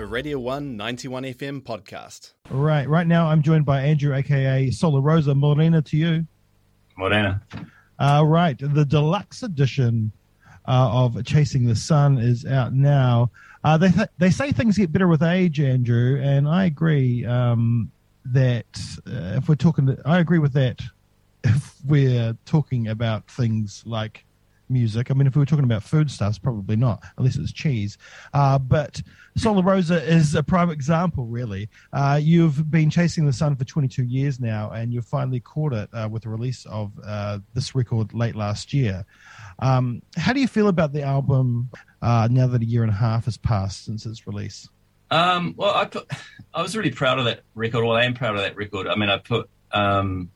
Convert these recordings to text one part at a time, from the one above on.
a Radio 1 91 FM podcast. Right, right now I'm joined by Andrew, aka Sola Rosa. Morena to you. Morena. Uh, right, the deluxe edition uh, of Chasing the Sun is out now. Uh, they th- they say things get better with age, Andrew, and I agree um, that uh, if we're talking, I agree with that. If we're talking about things like music, I mean, if we were talking about foodstuffs, probably not, unless it's cheese. Uh, but Sola Rosa is a prime example, really. Uh, you've been chasing the sun for 22 years now, and you've finally caught it uh, with the release of uh, this record late last year. Um, how do you feel about the album uh, now that a year and a half has passed since its release? Um, well, I put, I was really proud of that record. Well, I am proud of that record. I mean, I put, um,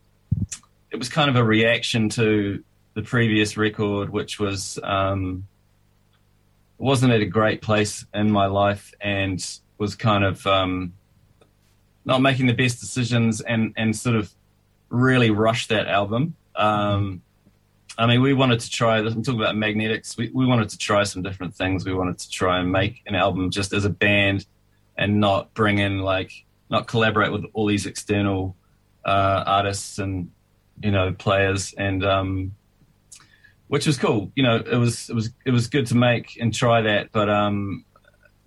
it was kind of a reaction to the previous record, which was, um, wasn't at a great place in my life and was kind of, um, not making the best decisions and, and sort of really rushed that album. Um, I mean, we wanted to try. I'm talking about magnetics. We, we wanted to try some different things. We wanted to try and make an album just as a band, and not bring in like not collaborate with all these external uh, artists and you know players, and um, which was cool. You know, it was it was it was good to make and try that. But um,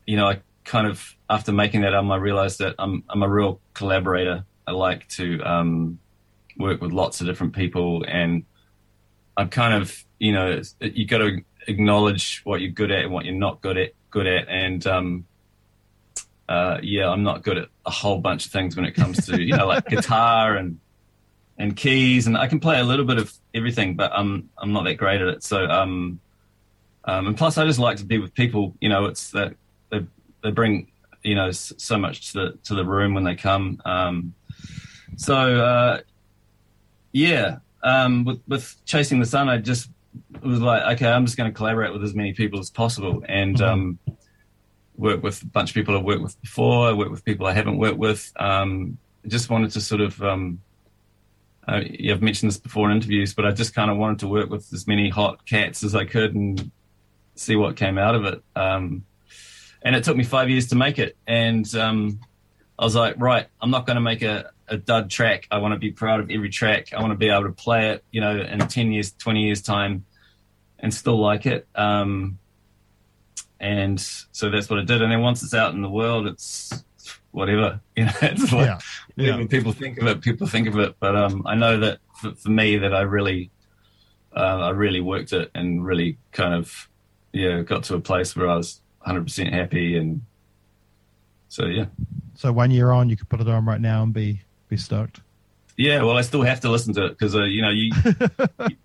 you know, I kind of after making that album, I realized that I'm I'm a real collaborator. I like to um, work with lots of different people and I'm kind of, you know, you got to acknowledge what you're good at and what you're not good at, good at, and um, uh, yeah, I'm not good at a whole bunch of things when it comes to, you know, like guitar and and keys, and I can play a little bit of everything, but I'm I'm not that great at it. So, um, um, and plus, I just like to be with people. You know, it's that they they bring you know so much to the to the room when they come. Um, so uh, yeah, um, with, with chasing the sun, I just was like, okay, I'm just going to collaborate with as many people as possible and mm-hmm. um, work with a bunch of people I've worked with before, I work with people I haven't worked with. Um, just wanted to sort of, um, uh, I've mentioned this before in interviews, but I just kind of wanted to work with as many hot cats as I could and see what came out of it. Um, and it took me five years to make it. And um, I was like, right, I'm not going to make a, a dud track. I want to be proud of every track. I want to be able to play it, you know, in 10 years, 20 years time and still like it. Um, and so that's what I did. And then once it's out in the world, it's whatever, you know, it's like, yeah. Yeah. when people think of it, people think of it. But, um, I know that for, for me that I really, uh, I really worked it and really kind of, yeah, got to a place where I was 100% happy. And so, yeah. So one year on, you could put it on right now and be be stoked. Yeah, well, I still have to listen to it because uh, you know you, you,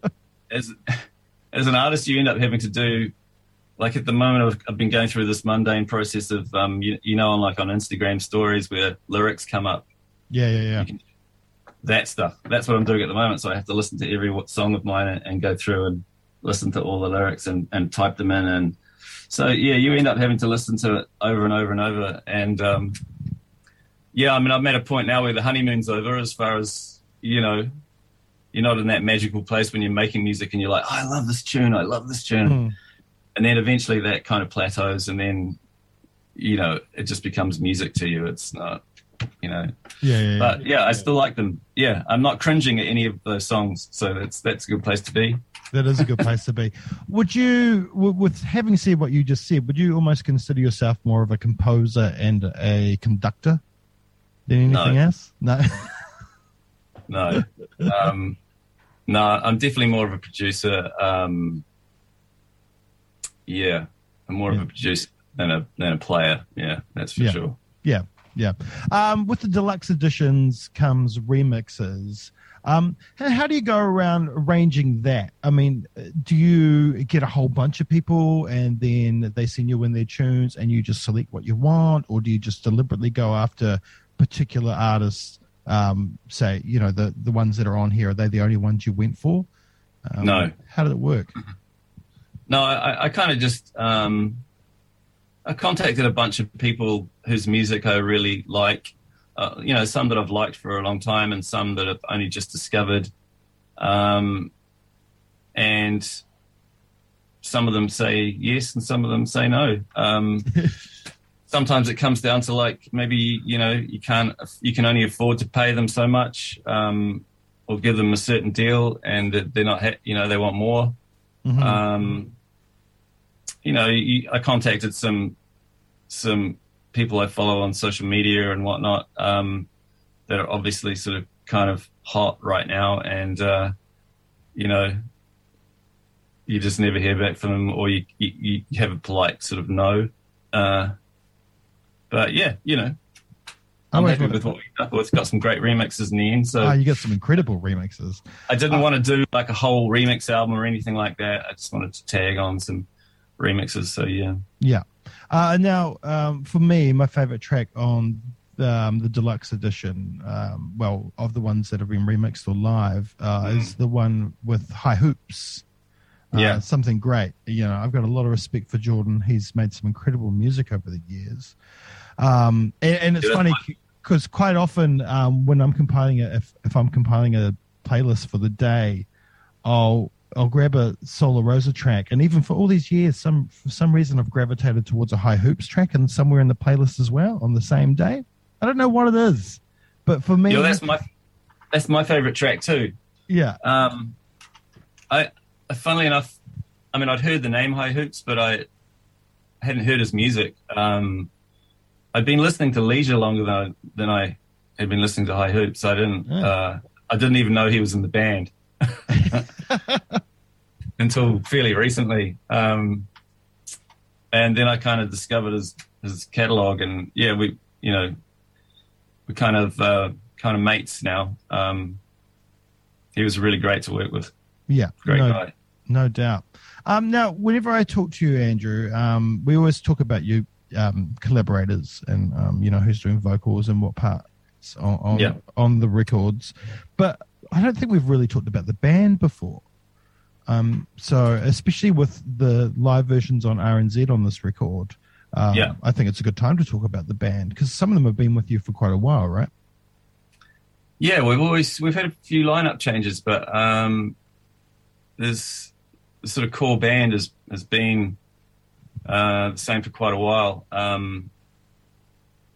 as as an artist, you end up having to do like at the moment I've, I've been going through this mundane process of um, you, you, know on like on Instagram stories where lyrics come up. Yeah, yeah, yeah. Can, that stuff. That's what I'm doing at the moment. So I have to listen to every song of mine and, and go through and listen to all the lyrics and, and type them in and so yeah, you end up having to listen to it over and over and over. And um, yeah, I mean, I'm at a point now where the honeymoon's over as far as, you know, you're not in that magical place when you're making music and you're like, oh, I love this tune, I love this tune. Mm. And then eventually that kind of plateaus and then, you know, it just becomes music to you. It's not, you know. Yeah, yeah, But yeah, yeah, I still like them. Yeah, I'm not cringing at any of those songs. So that's, that's a good place to be. That is a good place to be. Would you, with having said what you just said, would you almost consider yourself more of a composer and a conductor? Than anything no. else? No. no. Um, no, I'm definitely more of a producer. Um, yeah, I'm more yeah. of a producer than a than a player. Yeah, that's for yeah. sure. Yeah, yeah. Um, with the deluxe editions comes remixes. Um, how do you go around arranging that? I mean, do you get a whole bunch of people and then they send you in their tunes and you just select what you want, or do you just deliberately go after particular artists um, say, you know, the the ones that are on here, are they the only ones you went for? Um, no. How did it work? No, I, I kind of just um, I contacted a bunch of people whose music I really like. Uh, you know, some that I've liked for a long time, and some that I've only just discovered. Um, and some of them say yes, and some of them say no. Um, sometimes it comes down to like maybe you know you can't you can only afford to pay them so much um, or give them a certain deal and they're not ha- you know they want more Mhm. um, you know you, i contacted some some people i follow on social media and whatnot um, that are obviously sort of kind of hot right now and uh, you know you just never hear back from them or you, you, you have a polite sort of no uh, but yeah, you know, I I'm happy with what we've done. It's got some great remixes in the end. So Ah, you got some incredible remixes. I didn't uh, want to do like a whole remix album or anything like that. I just wanted to tag on some remixes. So yeah, Yeah. Uh, now, um, for me, my favorite track on um, the deluxe edition, um, well, of the ones that have been remixed or live, uh, Mm. is the one with High Hoops. Uh, Yeah. something great. You know, I've got a lot of respect for Jordan. He's made some incredible music over the years. Um, and, and it's Yeah, funny because quite often um, when I'm compiling a, if, if I'm compiling a playlist for the day, I'll I'll grab a Sola Rosa track, and even for all these years, some for some reason I've gravitated towards a High Hoops track, and somewhere in the playlist as well on the same day. I don't know what it is, but for me, yeah, that's my that's my favorite track too. yeah, Um, I funnily enough, I mean, I'd heard the name High Hoops, but I hadn't heard his music. Um, I'd been listening to Leisure longer than I, than I had been listening to High Hoops. I didn't. Yeah. Uh, I didn't even know he was in the band until fairly recently. Um, and then I kind of discovered his his catalog, and yeah, we you know we're kind of uh, kind of mates now. Um, he was really great to work with. yeah, Great no, guy. no doubt. Um, now, whenever I talk to you, Andrew, um, we always talk about you um, collaborators and um, you know who's doing vocals and what parts on on, Yeah. on the records, but I don't think we've really talked about the band before. Um, so especially with the live versions on RNZ on this record, um, Yeah. I think it's a good time to talk about the band because some of them have been with you for quite a while, right? Yeah, we've always we've had a few lineup changes, but um, there's the sort of core band has has been uh, the same for quite a while. Um,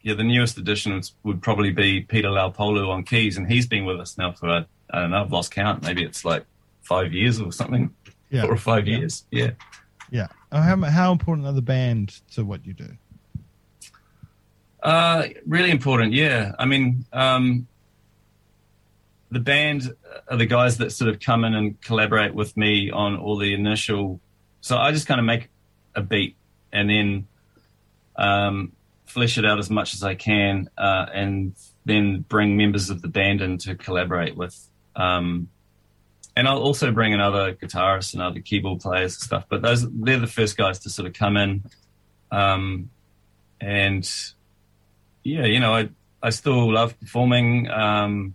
yeah, the newest addition would probably be Peter Laupolu on keys, and he's been with us now for I don't know, I've lost count. Maybe it's like five years or something, Yeah, four or five Yeah. years. Yeah. yeah. Uh, How how important are the band to what you do? Uh, really important, yeah. I mean, um, the band are the guys that sort of come in and collaborate with me on all the initial. So I just kind of make a beat and then um, flesh it out as much as I can, uh, and then bring members of the band in to collaborate with. Um, and I'll also bring in other guitarists and other keyboard players and stuff. But those they're the first guys to sort of come in, um, and yeah, you know, I I still love performing. Um,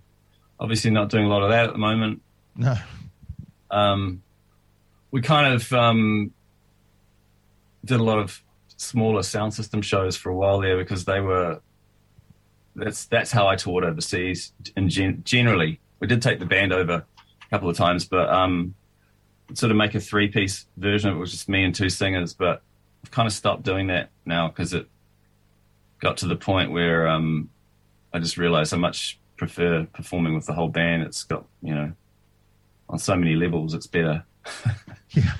obviously, not doing a lot of that at the moment. No, Um, we kind of um, did a lot of smaller sound system shows for a while there because they were. That's that's how I toured overseas. And gen- generally, we did take the band over couple of times, but um, sort of make a three piece version of it was just me and two singers. But I've kind of stopped doing that now because it got to the point where um, I just realized I much prefer performing with the whole band. It's got you know on so many levels, it's better. yeah.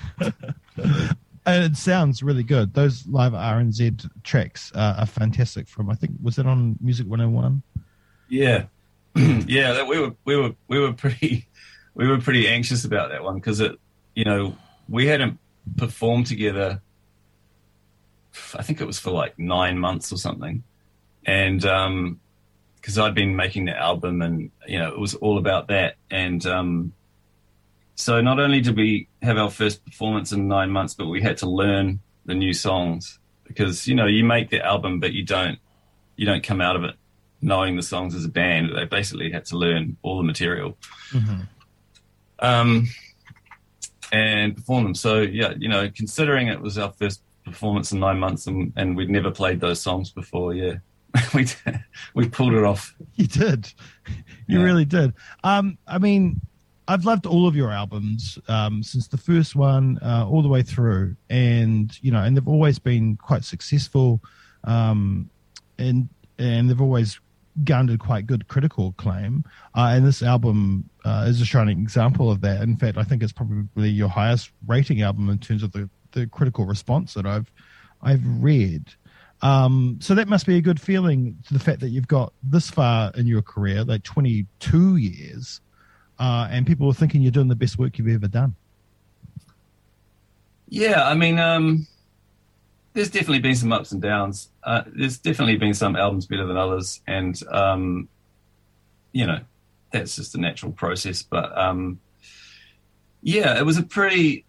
and it sounds really good. Those live RNZ tracks uh, are fantastic. From I think was it on Music 101? Yeah, yeah. That we were we were we were pretty we were pretty anxious about that one because it you know we hadn't performed together. I think it was for like nine months or something, and um because I'd been making the album and you know it was all about that and um so not only did we have our first performance in nine months, but we had to learn the new songs because you know you make the album, but you don't you don't come out of it knowing the songs as a band. They basically had to learn all the material Mm-hmm. Um, and perform them. So yeah, you know, considering it was our first performance in nine months and, and we'd never played those songs before, yeah, we we pulled it off. You did. You Yeah. really did. Um, I mean, I've loved all of your albums um, since the first one uh, all the way through, and you know, and they've always been quite successful. um, and and they've always garnered quite good critical acclaim. Uh, and this album uh, is a shining example of that. In fact, I think it's probably your highest rating album in terms of the, the critical response that I've I've read. Um, so that must be a good feeling to the fact that you've got this far in your career, like 22 years, uh, and people are thinking you're doing the best work you've ever done. Yeah, I mean, um, there's definitely been some ups and downs. Uh, there's definitely been some albums better than others, and um, you know, that's just a natural process. But um, yeah, it was a pretty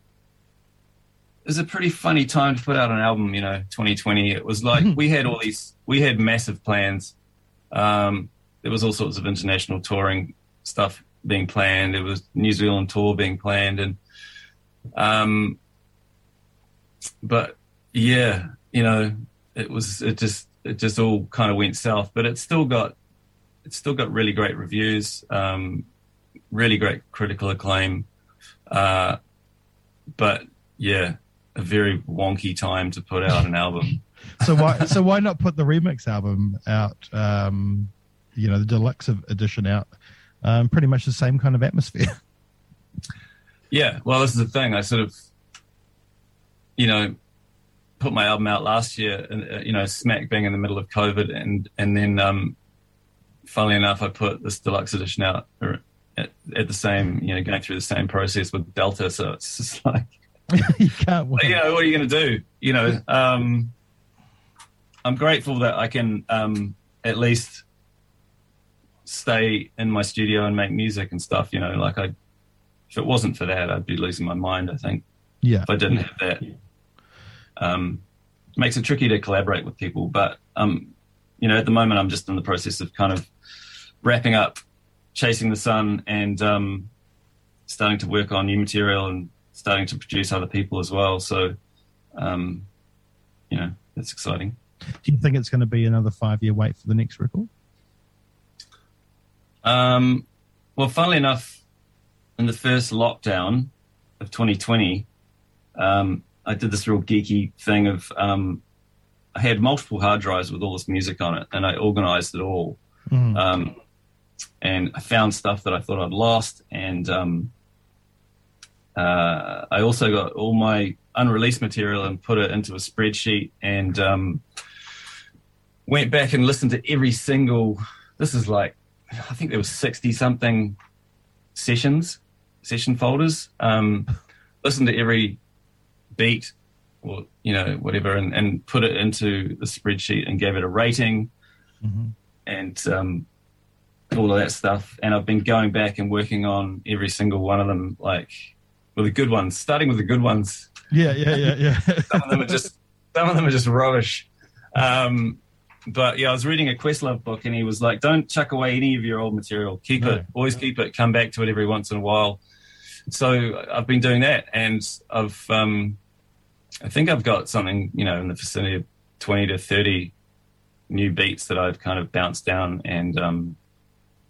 it was a pretty funny time to put out an album, you know, 2020. It was like we had all these, we had massive plans. Um, there was all sorts of international touring stuff being planned. There was New Zealand tour being planned, and um, but yeah, you know, it was it just it just all kind of went south. But it's still got it's still got really great reviews, um, really great critical acclaim. Uh, but yeah, a very wonky time to put out an album. so why so why not put the remix album out? Um, you know, the deluxe edition out. Um, pretty much the same kind of atmosphere. Yeah, well, this is the thing. I sort of, you know, put my album out last year, and uh, you know, smack bang in the middle of COVID, and and then, um, funnily enough, I put this deluxe edition out at, at the same, you know, going through the same process with Delta. So it's just like you can't wait. You know, what are you going to do? You know, um, I'm grateful that I can um, at least stay in my studio and make music and stuff. You know, like I, if it wasn't for that, I'd be losing my mind. I think. Yeah. If I didn't have that, um, it makes it tricky to collaborate with people. But um, you know, at the moment, I'm just in the process of kind of wrapping up, chasing the sun, and um, starting to work on new material and starting to produce other people as well. So, um, you know, that's exciting. Do you think it's going to be another five year wait for the next record? Um, well, funnily enough, in the first lockdown of 2020, um, I did this real geeky thing of um, I had multiple hard drives with all this music on it, and I organized it all. Mm. Um, and I found stuff that I thought I'd lost, and um, uh, I also got all my unreleased material and put it into a spreadsheet and um, went back and listened to every single. This is like, I think there was sixty something sessions, session folders. Um, listened to every beat or you know whatever, and, and put it into the spreadsheet and gave it a rating, mm-hmm. and um, all of that stuff. And I've been going back and working on every single one of them, like well, the good ones, starting with the good ones. Yeah, yeah, yeah, yeah. some of them are just some of them are just rubbish. Um, but yeah, I was reading a Questlove book, and he was like, "Don't chuck away any of your old material. Keep no. it. Always keep it. Come back to it every once in a while." So I've been doing that, and I've, um, I think I've got something, you know, in the vicinity of twenty to thirty new beats that I've kind of bounced down, and um,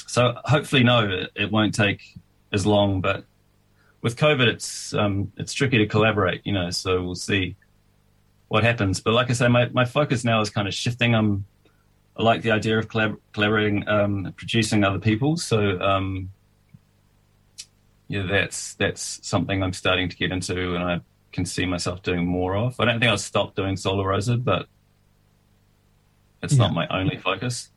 so hopefully, no, it, it won't take as long, but with COVID, it's um, it's tricky to collaborate, you know. So we'll see what happens. But like I say, my, my focus now is kind of shifting. I'm I like the idea of collab- collaborating, um, producing other people. So um, yeah, that's that's something I'm starting to get into, and I can see myself doing more of. I don't think I'll stop doing Sola Rosa, but it's yeah. not my only focus.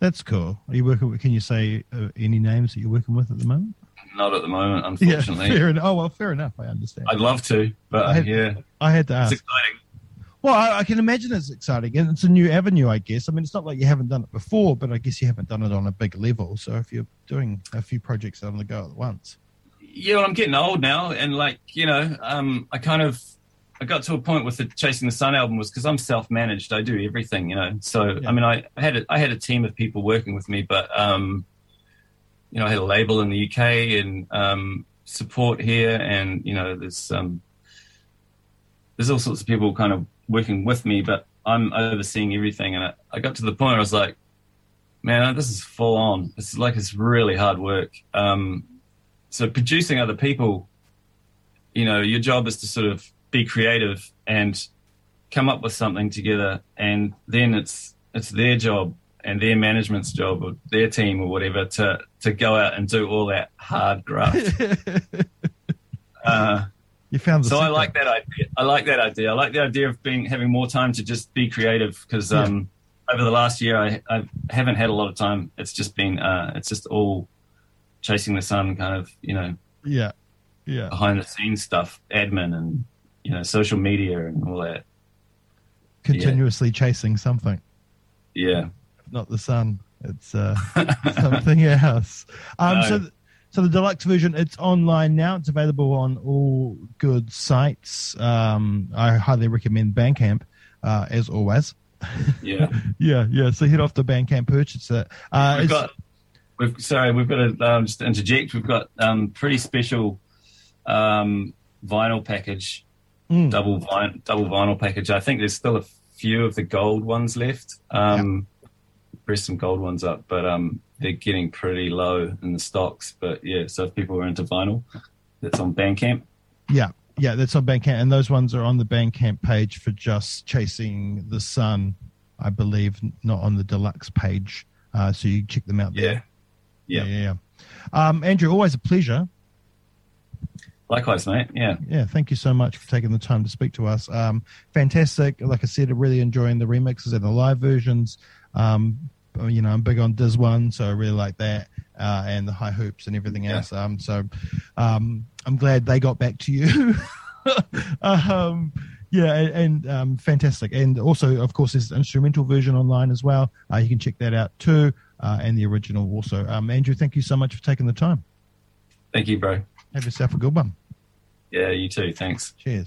That's cool. Are you working? With, can you say uh, any names that you're working with at the moment? Not at the moment, unfortunately. Yeah, fair enough. Oh well, fair enough. I understand. I'd love to, but I had, yeah, I had to ask. It's exciting. Well, I, I, can imagine it's exciting, and it's a new avenue, I guess. I mean, it's not like you haven't done it before, but I guess you haven't done it on a big level. So if you're doing a few projects on the go at once, yeah, well, I'm getting old now, and like you know, um, I kind of I got to a point with the Chasing the Sun album was because I'm self-managed. I do everything, you know. So yeah. I mean, I, I, had a, I had a team of people working with me, but um, you know, I had a label in the UK and um, support here, and you know, there's um, there's all sorts of people kind of working with me, but I'm overseeing everything. And I, I got to the point where I was like, man, this is full on. It's like it's really hard work. Um, so producing other people, you know, your job is to sort of be creative and come up with something together, and then it's it's their job and their management's job or their team or whatever to to go out and do all that hard graft. uh, you found so I like that idea. I like that idea. I like the idea of being having more time to just be creative because Yeah. um, over the last year I, I haven't had a lot of time. It's just been uh, it's just all chasing the sun, kind of you know Yeah, yeah. behind the scenes stuff, admin and you know social media and all that. Continuously chasing something, Yeah, not the sun. It's uh, something else. Um, No. So, th- so the deluxe version, it's online now. It's available on all good sites. Um, I highly recommend Bandcamp, uh, as always. yeah. Yeah, yeah. So head off to Bandcamp, purchase it. Uh, we've got we've sorry we've got to um, just interject. We've got um, pretty special um, vinyl package, Mm. double vin- double vinyl package. I think there's still a few of the gold ones left. Um, Press some gold ones up, but um, they're getting pretty low in the stocks. But yeah, so if people are into vinyl, that's on Bandcamp. Yeah, yeah, that's on Bandcamp, and those ones are on the Bandcamp page for just chasing the sun, I believe, not on the deluxe page. Uh, so you check them out there. Yeah. yeah. Um, Andrew, always a pleasure. Likewise, mate. Yeah, Yeah, thank you so much for taking the time to speak to us. Um, fantastic. Like I said, I'm really enjoying the remixes and the live versions. Um, you know, I'm big on Diz One, so I really like that, uh, and the high hoops and everything Yeah. else. Um, so um, I'm glad they got back to you. um, yeah, and, and um, fantastic. And also, of course, there's an instrumental version online as well. Uh, you can check that out too, uh, and the original also. Um, Andrew, thank you so much for taking the time. thank you, bro. Have yourself a good one. Yeah, you too. Thanks. Cheers.